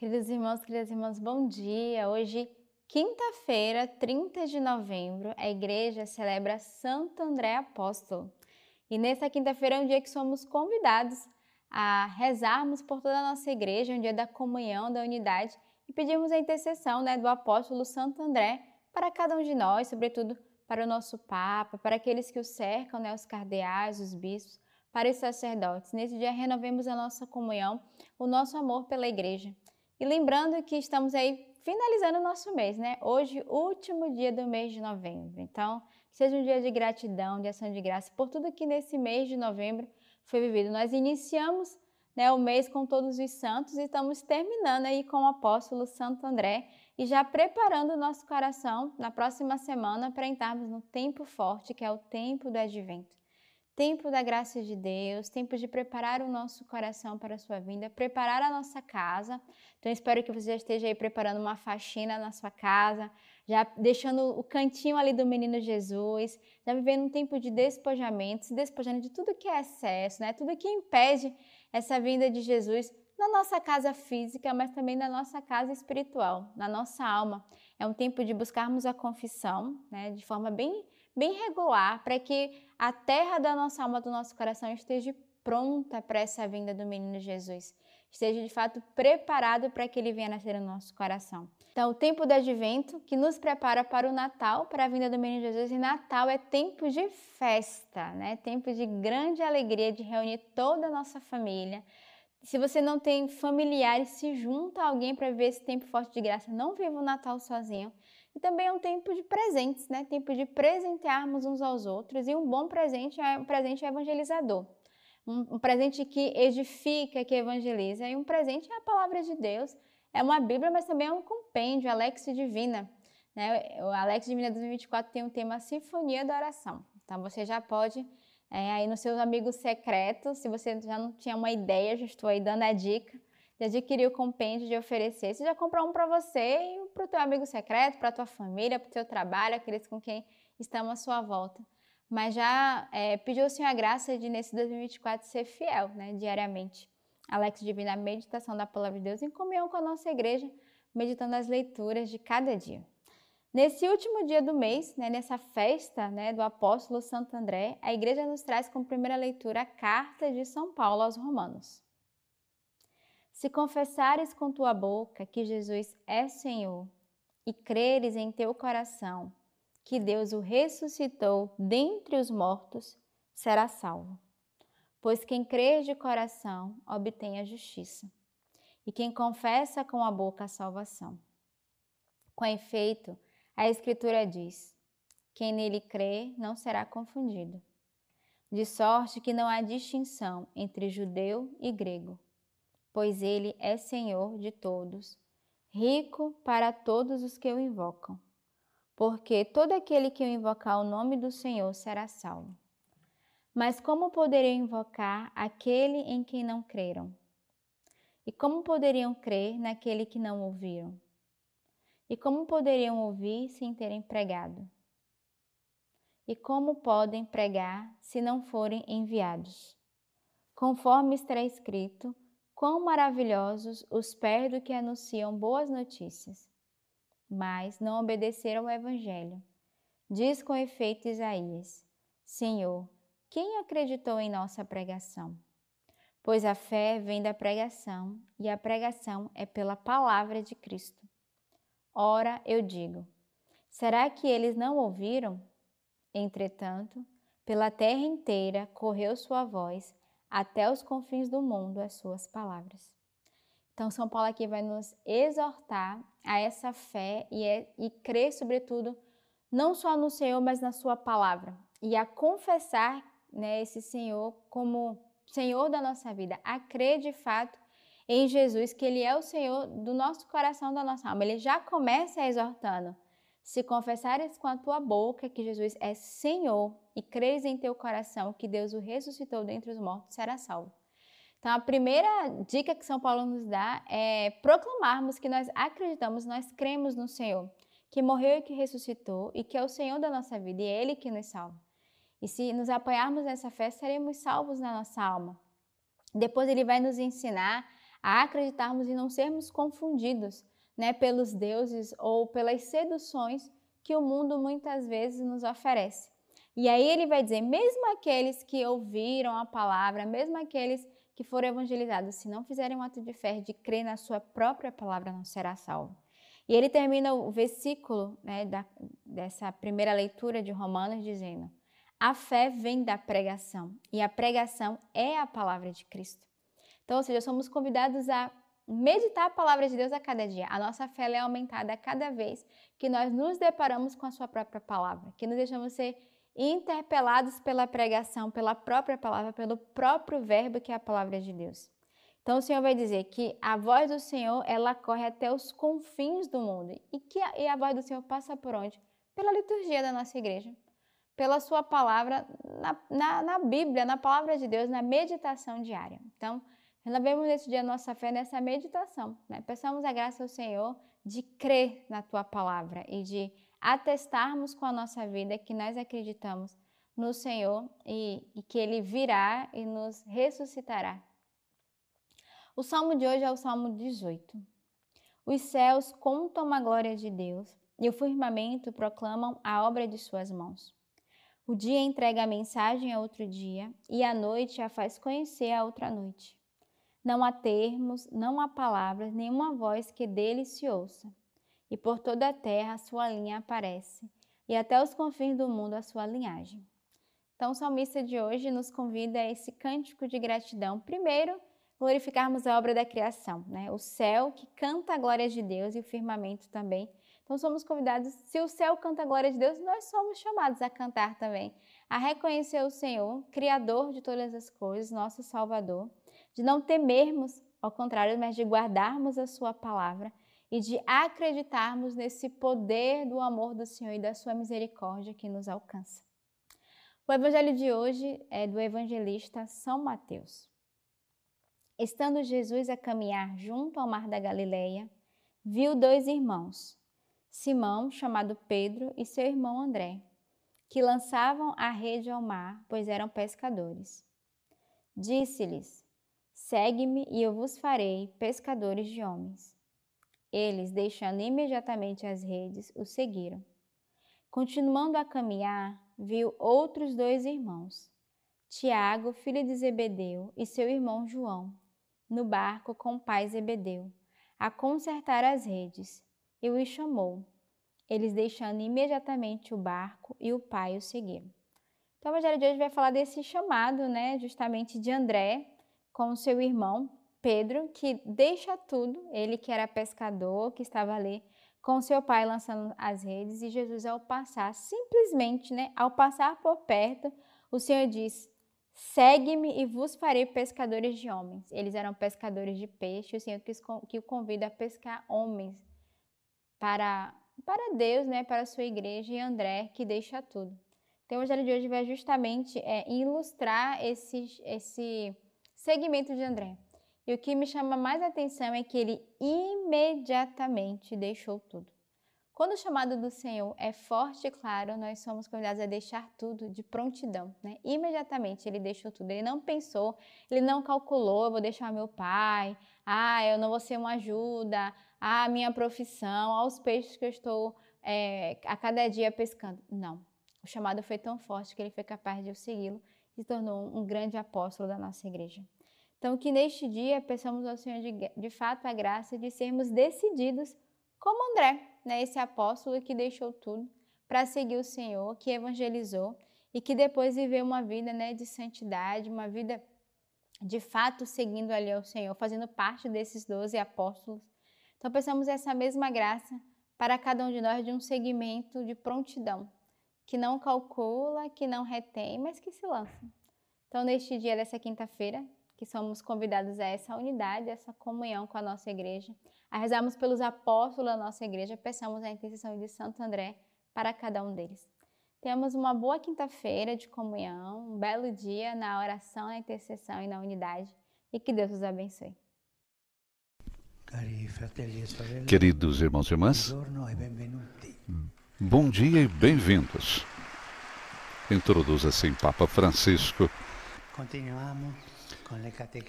Queridos irmãos, queridas irmãs, bom dia. Hoje, quinta-feira, 30 de novembro, a igreja celebra Santo André Apóstolo. E nesta quinta-feira é um dia que somos convidados a rezarmos por toda a nossa igreja, um dia da comunhão, da unidade, e pedirmos a intercessão né, do apóstolo Santo André para cada um de nós, sobretudo para o nosso Papa, para aqueles que o cercam, né, os cardeais, os bispos, para os sacerdotes. Nesse dia renovemos a nossa comunhão, o nosso amor pela igreja. E lembrando que estamos aí finalizando o nosso mês, né? Hoje, último dia do mês de novembro. Então, seja um dia de gratidão, de ação de graça por tudo que nesse mês de novembro foi vivido. Nós iniciamos né, o mês com todos os santos e estamos terminando aí com o apóstolo Santo André e já preparando o nosso coração na próxima semana para entrarmos no tempo forte, que é o tempo do advento tempo da graça de Deus, tempo de preparar o nosso coração para a sua vinda, preparar a nossa casa. Então, espero que você já esteja aí preparando uma faxina na sua casa, já deixando o cantinho ali do menino Jesus, já vivendo um tempo de despojamento, se despojando de tudo que é excesso, né? tudo que impede essa vinda de Jesus na nossa casa física, mas também na nossa casa espiritual, na nossa alma. É um tempo de buscarmos a confissão, né, de forma bem bem regular, para que a terra da nossa alma, do nosso coração esteja pronta para essa vinda do menino Jesus. Esteja de fato preparado para que ele venha nascer no nosso coração. Então, o tempo do advento que nos prepara para o Natal, para a vinda do menino Jesus, e Natal é tempo de festa, né? Tempo de grande alegria de reunir toda a nossa família. Se você não tem familiares, se junta a alguém para ver esse tempo forte de graça. Não viva o Natal sozinho. E também é um tempo de presentes, né? Tempo de presentearmos uns aos outros. E um bom presente é um presente evangelizador. Um, presente que edifica, que evangeliza. E um presente é a palavra de Deus. É uma Bíblia, mas também é um compêndio, Alex Divina. Né? O Alex Divina 2024 tem o um tema Sinfonia da Oração. Então você já pode, é, aí nos seus amigos secretos, se você já não tinha uma ideia, já estou aí dando a dica de adquirir o compêndio, de oferecer. Você já comprou um para você e para o teu amigo secreto, para a tua família, para o teu trabalho, aqueles com quem estão à sua volta. Mas já é, pediu ao Senhor a graça de, nesse 2024, ser fiel, né, diariamente. Alex Divina, a meditação da Palavra de Deus em comunhão com a nossa igreja, meditando as leituras de cada dia. Nesse último dia do mês, né, nessa festa né, do apóstolo Santo André, a igreja nos traz como primeira leitura a carta de São Paulo aos Romanos. Se confessares com tua boca que Jesus é Senhor e creres em teu coração que Deus o ressuscitou dentre os mortos, será salvo. Pois quem crê de coração obtém a justiça, e quem confessa com a boca a salvação. Com efeito, a Escritura diz: quem nele crê não será confundido. De sorte que não há distinção entre judeu e grego pois ele é Senhor de todos, rico para todos os que o invocam. Porque todo aquele que o invocar o nome do Senhor será salvo. Mas como poderiam invocar aquele em quem não creram? E como poderiam crer naquele que não ouviram? E como poderiam ouvir sem terem pregado? E como podem pregar se não forem enviados? Conforme está escrito, Quão maravilhosos os pés do que anunciam boas notícias, mas não obedeceram ao Evangelho. Diz com efeito Isaías: Senhor, quem acreditou em nossa pregação? Pois a fé vem da pregação, e a pregação é pela palavra de Cristo. Ora, eu digo: será que eles não ouviram? Entretanto, pela terra inteira correu sua voz até os confins do mundo as suas palavras. Então, São Paulo aqui vai nos exortar a essa fé e, é, e crer, sobretudo, não só no Senhor, mas na Sua palavra, e a confessar né, esse Senhor como Senhor da nossa vida, a crer de fato em Jesus, que Ele é o Senhor do nosso coração, da nossa alma. Ele já começa exortando se confessares com a tua boca que Jesus é Senhor e creres em teu coração que Deus o ressuscitou dentre os mortos, será salvo. Então, a primeira dica que São Paulo nos dá é proclamarmos que nós acreditamos, nós cremos no Senhor, que morreu e que ressuscitou e que é o Senhor da nossa vida e é Ele que nos salva. E se nos apoiarmos nessa fé, seremos salvos na nossa alma. Depois ele vai nos ensinar a acreditarmos e não sermos confundidos né, pelos deuses ou pelas seduções que o mundo muitas vezes nos oferece. E aí ele vai dizer: mesmo aqueles que ouviram a palavra, mesmo aqueles que foram evangelizados, se não fizerem um ato de fé de crer na sua própria palavra, não será salvo. E ele termina o versículo né, da, dessa primeira leitura de Romanos dizendo: a fé vem da pregação e a pregação é a palavra de Cristo. Então, ou seja, somos convidados a meditar a palavra de Deus a cada dia. A nossa fé é aumentada a cada vez que nós nos deparamos com a sua própria palavra, que nos deixamos ser interpelados pela pregação, pela própria palavra, pelo próprio verbo que é a palavra de Deus. Então o Senhor vai dizer que a voz do Senhor ela corre até os confins do mundo e que a, e a voz do Senhor passa por onde? Pela liturgia da nossa igreja pela sua palavra na, na, na, Bíblia, na palavra de Deus, na meditação diária. Então, renovemos nesse dia nossa fé nessa meditação. Né? Peçamos a graça ao Senhor de crer na tua palavra e de atestarmos com a nossa vida que nós acreditamos no Senhor e, e que Ele virá e nos ressuscitará. O salmo de hoje é o salmo 18. Os céus contam a glória de Deus e o firmamento proclamam a obra de suas mãos. O dia entrega a mensagem a outro dia e a noite a faz conhecer a outra noite. Não há termos, não há palavras, nenhuma voz que dele se ouça. E por toda a terra a sua linha aparece, e até os confins do mundo a sua linhagem. Então, o salmista de hoje nos convida a esse cântico de gratidão. Primeiro, glorificarmos a obra da criação, né? O céu que canta a glória de Deus e o firmamento também então somos convidados, se o céu canta a glória de Deus, nós somos chamados a cantar também, a reconhecer o Senhor, Criador de todas as coisas, nosso Salvador, de não temermos, ao contrário, mas de guardarmos a Sua palavra e de acreditarmos nesse poder do amor do Senhor e da Sua misericórdia que nos alcança. O evangelho de hoje é do evangelista São Mateus. Estando Jesus a caminhar junto ao mar da Galileia, viu dois irmãos, Simão, chamado Pedro, e seu irmão André, que lançavam a rede ao mar, pois eram pescadores. Disse-lhes: Segue-me e eu vos farei pescadores de homens. Eles, deixando imediatamente as redes, o seguiram. Continuando a caminhar, viu outros dois irmãos, Tiago, filho de Zebedeu, e seu irmão João, no barco com o pai Zebedeu, a consertar as redes e os chamou. Eles deixando imediatamente o barco e o pai o seguiram. Então, o Evangelho de hoje vai falar desse chamado, né, justamente de André com seu irmão Pedro, que deixa tudo, ele que era pescador, que estava ali com seu pai lançando as redes, e Jesus, ao passar, simplesmente, né, ao passar por perto, o Senhor diz: Segue-me e vos farei pescadores de homens. Eles eram pescadores de peixe, o Senhor que o convida a pescar homens para, para Deus, né, para a sua igreja, e André, que deixa tudo. Então, o Evangelho de hoje vai justamente é, ilustrar esse, esse segmento de André. E o que me chama mais atenção é que ele imediatamente deixou tudo. Quando o chamado do Senhor é forte e claro, nós somos convidados a deixar tudo de prontidão, né? Imediatamente ele deixou tudo. Ele não pensou, ele não calculou, eu vou deixar meu pai, ah, eu não vou ser uma ajuda, à minha profissão, aos peixes que eu estou é, a cada dia pescando. Não. O chamado foi tão forte que ele foi capaz de segui-lo e se tornou um grande apóstolo da nossa igreja. Então, que neste dia peçamos ao Senhor de, de fato a graça de sermos decididos como André, né, esse apóstolo que deixou tudo para seguir o Senhor, que evangelizou e que depois viveu uma vida né, de santidade, uma vida de fato seguindo ali ao Senhor, fazendo parte desses doze apóstolos então, peçamos essa mesma graça para cada um de nós de um segmento de prontidão, que não calcula, que não retém, mas que se lança. Então, neste dia dessa quinta-feira, que somos convidados a essa unidade, a essa comunhão com a nossa igreja, a rezarmos pelos apóstolos da nossa igreja, peçamos a intercessão de Santo André para cada um deles. Tenhamos uma boa quinta-feira de comunhão, um belo dia na oração, na intercessão e na unidade, e que Deus os abençoe. Queridos irmãos e irmãs, bom dia e bem-vindos. Introduz assim Papa Francisco.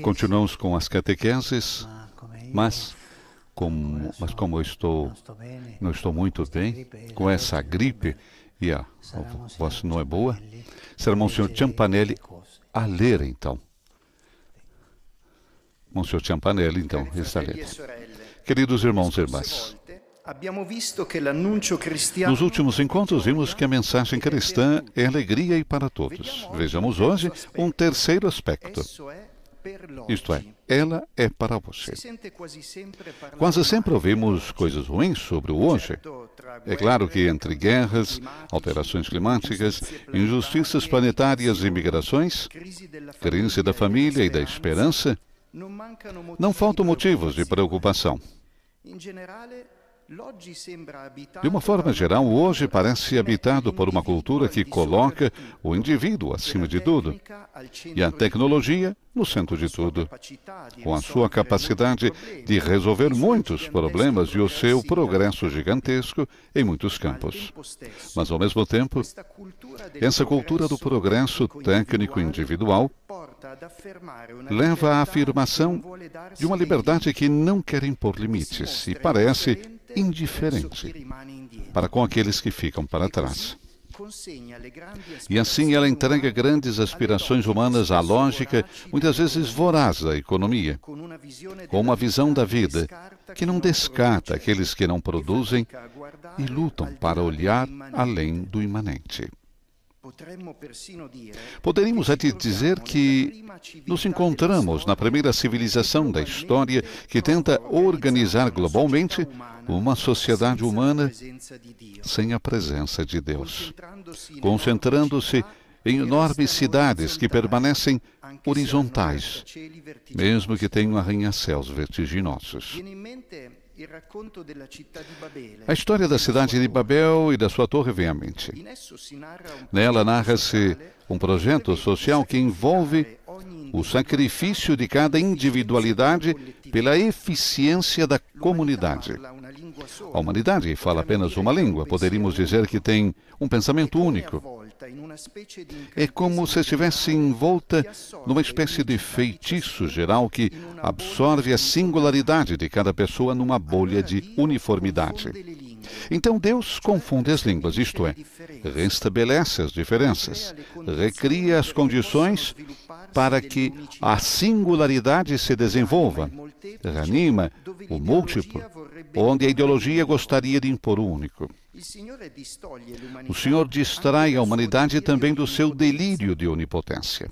Continuamos com as catequeses, mas como, mas como eu estou, não estou muito bem com essa gripe e a, a voz não é boa, será Monsenhor Ciampanelli a ler então. Monsenhor Ciampanelli, então, está lendo. Queridos irmãos e irmãs, nos últimos encontros vimos que a mensagem cristã é alegria e para todos. Vejamos hoje um terceiro aspecto. Isto é, ela é para você. Quase sempre ouvimos coisas ruins sobre o hoje. É claro que entre guerras, alterações climáticas, injustiças planetárias e migrações, crise da família e da esperança, não faltam motivos de preocupação. De uma forma geral, hoje parece habitado por uma cultura que coloca o indivíduo acima de tudo e a tecnologia no centro de tudo, com a sua capacidade de resolver muitos problemas e o seu progresso gigantesco em muitos campos. Mas, ao mesmo tempo, essa cultura do progresso técnico individual leva à afirmação de uma liberdade que não quer impor limites. E parece indiferente para com aqueles que ficam para trás. E assim ela entrega grandes aspirações humanas à lógica, muitas vezes voraz da economia, com uma visão da vida que não descarta aqueles que não produzem e lutam para olhar além do imanente. Poderíamos até dizer que nos encontramos na primeira civilização da história que tenta organizar globalmente uma sociedade humana sem a presença de Deus, concentrando-se em enormes cidades que permanecem horizontais, mesmo que tenham arranha-céus vertiginosos. A história da cidade de Babel e da sua torre vem à mente. Nela narra-se um projeto social que envolve o sacrifício de cada individualidade pela eficiência da comunidade. A humanidade fala apenas uma língua, poderíamos dizer que tem um pensamento único. É como se estivesse envolta numa espécie de feitiço geral que absorve a singularidade de cada pessoa numa bolha de uniformidade. Então Deus confunde as línguas, isto é, restabelece as diferenças, recria as condições para que a singularidade se desenvolva, reanima o múltiplo, onde a ideologia gostaria de impor o único. O Senhor distrai a humanidade também do seu delírio de onipotência.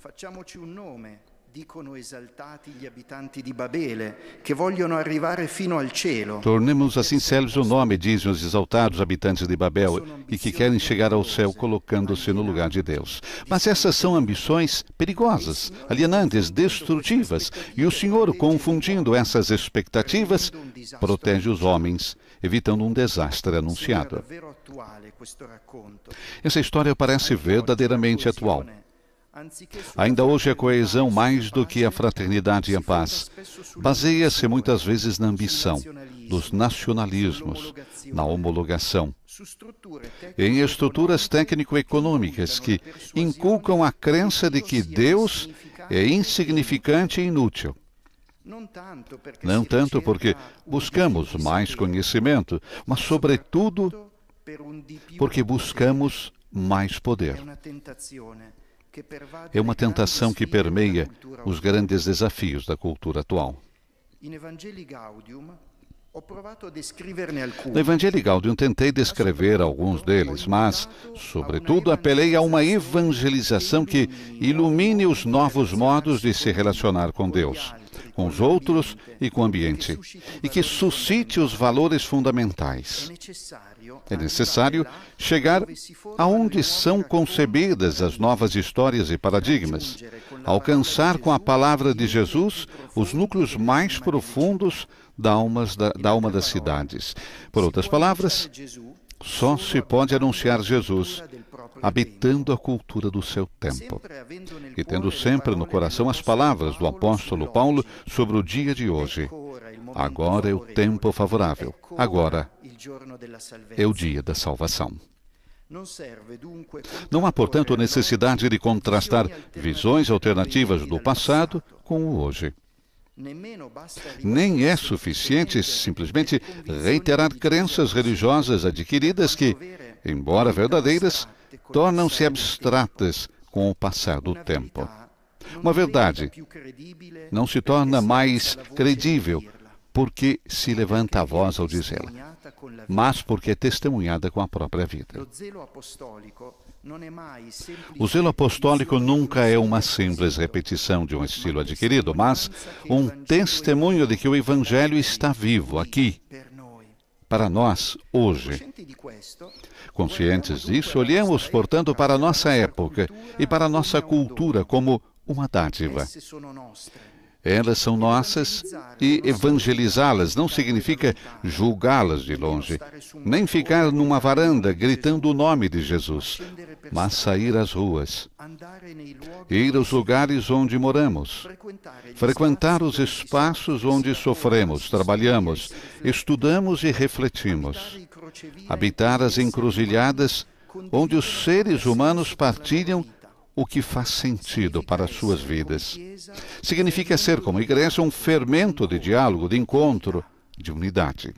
Dicono esaltati gli abitanti di Babele, che vogliono arrivare fino al cielo. Tornemos assim célebres o nome, dizem os exaltados habitantes de Babel, e que querem chegar ao céu colocando-se no lugar de Deus. Mas essas são ambições perigosas, alienantes, destrutivas, e o Senhor, confundindo essas expectativas, protege os homens, evitando um desastre anunciado. Essa história parece verdadeiramente atual. Ainda hoje a coesão, mais do que a fraternidade e a paz, baseia-se muitas vezes na ambição, dos nacionalismos, na homologação, em estruturas técnico-econômicas que inculcam a crença de que Deus é insignificante e inútil. Não tanto porque buscamos mais conhecimento, mas, sobretudo, porque buscamos mais poder. É uma tentação que permeia os grandes desafios da cultura atual. No Evangelho Gaudium tentei descrever alguns deles, mas, sobretudo, apelei a uma evangelização que ilumine os novos modos de se relacionar com Deus, com os outros e com o ambiente, e que suscite os valores fundamentais. É necessário chegar aonde são concebidas as novas histórias e paradigmas, alcançar com a palavra de Jesus os núcleos mais profundos da alma, da, da alma das cidades. Por outras palavras, só se pode anunciar Jesus habitando a cultura do seu tempo e tendo sempre no coração as palavras do apóstolo Paulo sobre o dia de hoje. Agora é o tempo favorável. Agora é o dia da salvação. Não há, portanto, necessidade de contrastar visões alternativas do passado com o hoje. Nem é suficiente simplesmente reiterar crenças religiosas adquiridas que, embora verdadeiras, tornam-se abstratas com o passar do tempo. Uma verdade não se torna mais credível porque se levanta a voz ao dizê-la, mas porque é testemunhada com a própria vida. O zelo apostólico nunca é uma simples repetição de um estilo adquirido, mas um testemunho de que o Evangelho está vivo aqui, para nós, hoje. Conscientes disso, olhemos, portanto, para nossa época e para nossa cultura como uma dádiva. Elas são nossas e evangelizá-las não significa julgá-las de longe, nem ficar numa varanda gritando o nome de Jesus, mas sair às ruas, ir aos lugares onde moramos, frequentar os espaços onde sofremos, trabalhamos, estudamos e refletimos, habitar as encruzilhadas onde os seres humanos partilham o que faz sentido para as suas vidas. Significa ser, como igreja, um fermento de diálogo, de encontro, de unidade.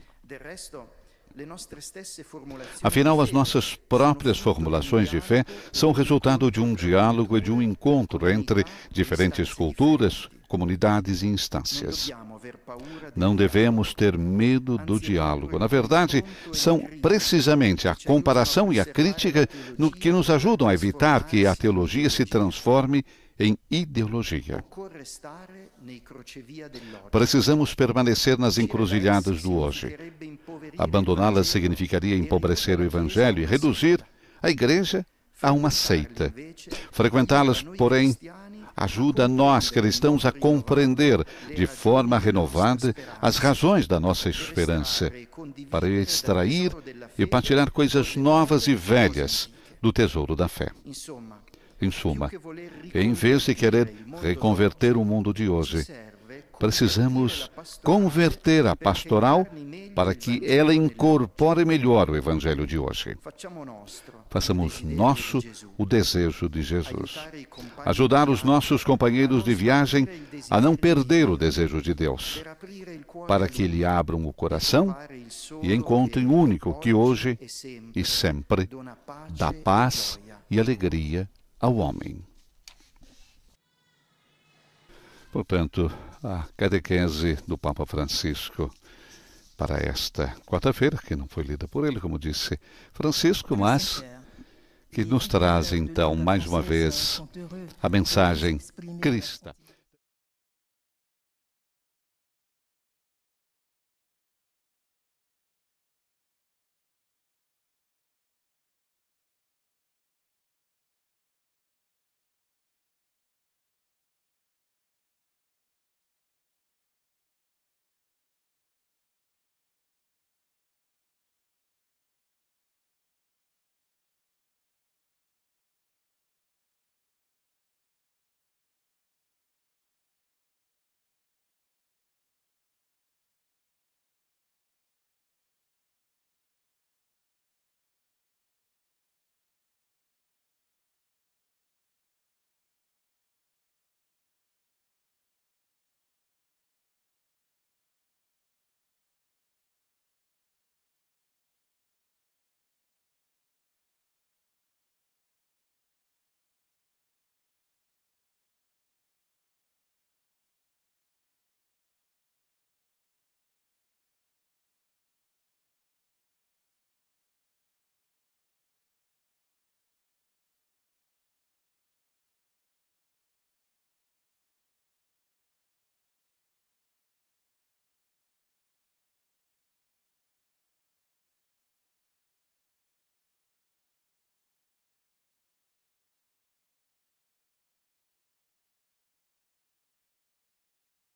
Afinal, as nossas próprias formulações de fé são resultado de um diálogo e de um encontro entre diferentes culturas, comunidades e instâncias. Não devemos ter medo do diálogo. Na verdade, são precisamente a comparação e a crítica no que nos ajudam a evitar que a teologia se transforme em ideologia. Precisamos permanecer nas encruzilhadas do hoje. Abandoná-las significaria empobrecer o Evangelho e reduzir a igreja a uma seita. Frequentá-las, porém, ajuda nós cristãos a compreender de forma renovada as razões da nossa esperança, para extrair e partilhar coisas novas e velhas do tesouro da fé. Em suma, em vez de querer reconverter o mundo de hoje, precisamos converter a pastoral para que ela incorpore melhor o Evangelho de hoje. Façamos nosso o desejo de Jesus. Ajudar os nossos companheiros de viagem a não perder o desejo de Deus, para que lhe abram o coração e encontrem o único que hoje e sempre dá paz e alegria ao homem. Portanto, a catequese do Papa Francisco para esta quarta-feira, que não foi lida por ele, como disse Francisco, mas que nos traz então mais uma vez a mensagem cristã.